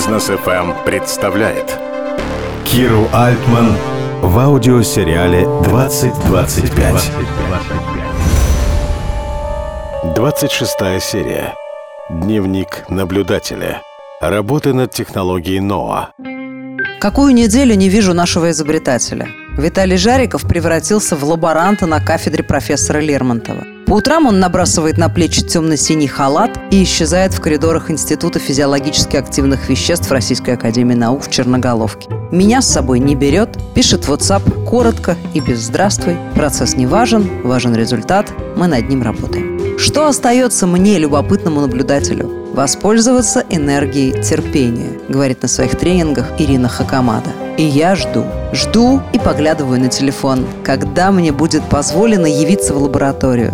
Бизнес FM представляет Киру Альтман в аудиосериале 2025. 26 серия. Дневник наблюдателя. Работы над технологией НОА. Какую неделю не вижу нашего изобретателя? Виталий Жариков превратился в лаборанта на кафедре профессора Лермонтова. По утрам он набрасывает на плечи темно-синий халат и исчезает в коридорах Института физиологически активных веществ Российской Академии Наук в Черноголовке. Меня с собой не берет, пишет WhatsApp коротко и без «здравствуй». Процесс не важен, важен результат, мы над ним работаем. Что остается мне, любопытному наблюдателю? Воспользоваться энергией терпения, говорит на своих тренингах Ирина Хакамада. И я жду. Жду и поглядываю на телефон, когда мне будет позволено явиться в лабораторию.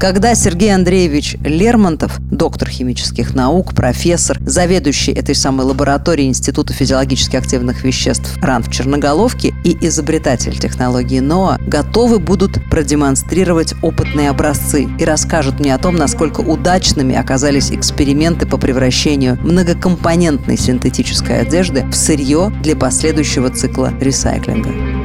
Когда Сергей Андреевич Лермонтов, доктор химических наук, профессор, заведующий этой самой лабораторией Института физиологически активных веществ РАН в Черноголовке и изобретатель технологии НОА, готовы будут продемонстрировать опытные образцы и расскажут мне о том, насколько удачными оказались эксперименты по превращению многокомпонентной синтетической одежды в сырье для последующего цикла ресайклинга.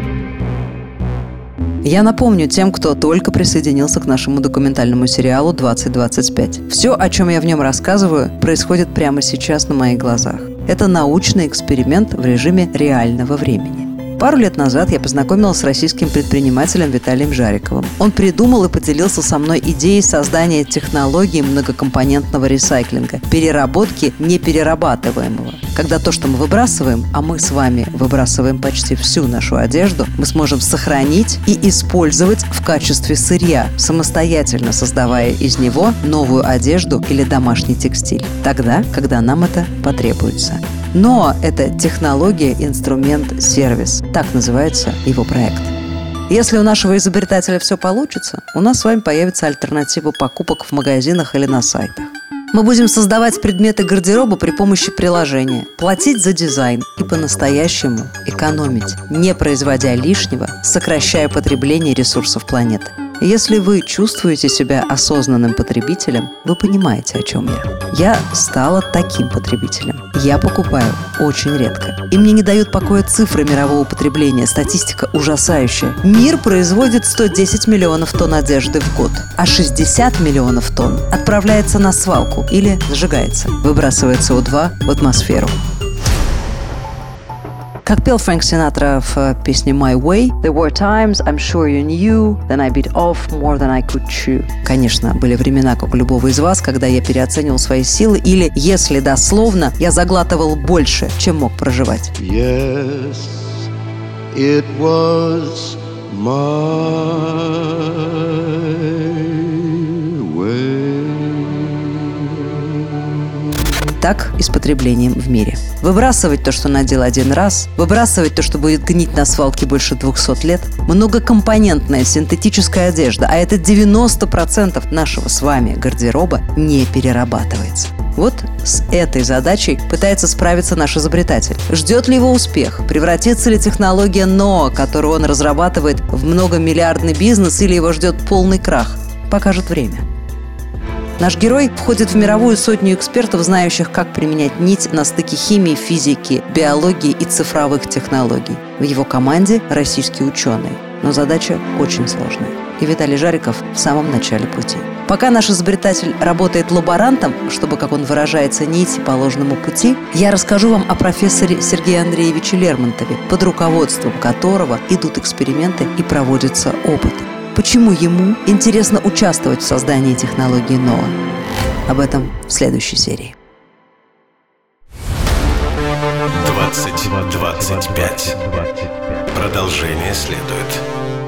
Я напомню тем, кто только присоединился к нашему документальному сериалу «2025». Все, о чем я в нем рассказываю, происходит прямо сейчас на моих глазах. Это научный эксперимент в режиме реального времени. Пару лет назад я познакомилась с российским предпринимателем Виталием Жариковым. Он придумал и поделился со мной идеей создания технологии многокомпонентного ресайклинга, переработки неперерабатываемого. Когда то, что мы выбрасываем, а мы с вами выбрасываем почти всю нашу одежду, мы сможем сохранить и использовать в качестве сырья, самостоятельно создавая из него новую одежду или домашний текстиль. Тогда, когда нам это потребуется. Но это технология, инструмент, сервис. Так называется его проект. Если у нашего изобретателя все получится, у нас с вами появится альтернатива покупок в магазинах или на сайтах. Мы будем создавать предметы гардероба при помощи приложения, платить за дизайн и по-настоящему экономить, не производя лишнего, сокращая потребление ресурсов планеты. Если вы чувствуете себя осознанным потребителем, вы понимаете, о чем я. Я стала таким потребителем. Я покупаю очень редко. И мне не дают покоя цифры мирового потребления. Статистика ужасающая. Мир производит 110 миллионов тонн одежды в год, а 60 миллионов тонн отправляется на свалку или сжигается, выбрасывая СО2 в атмосферу. Как пел Фрэнк Синатра в песне «My Way», «There were times I'm sure you knew, then I bit off more than I could chew». Конечно, были времена, как у любого из вас, когда я переоценивал свои силы или, если дословно, я заглатывал больше, чем мог проживать. Yes, it was my так и с потреблением в мире. Выбрасывать то, что надел один раз, выбрасывать то, что будет гнить на свалке больше 200 лет, многокомпонентная синтетическая одежда, а это 90% нашего с вами гардероба не перерабатывается. Вот с этой задачей пытается справиться наш изобретатель. Ждет ли его успех? Превратится ли технология НОА, которую он разрабатывает, в многомиллиардный бизнес или его ждет полный крах? Покажет время. Наш герой входит в мировую сотню экспертов, знающих, как применять нить на стыке химии, физики, биологии и цифровых технологий. В его команде российские ученые. Но задача очень сложная. И Виталий Жариков в самом начале пути. Пока наш изобретатель работает лаборантом, чтобы, как он выражается, не идти по ложному пути, я расскажу вам о профессоре Сергее Андреевиче Лермонтове, под руководством которого идут эксперименты и проводятся опыты. Почему ему интересно участвовать в создании технологии НОА? Об этом в следующей серии. 2025. Продолжение следует.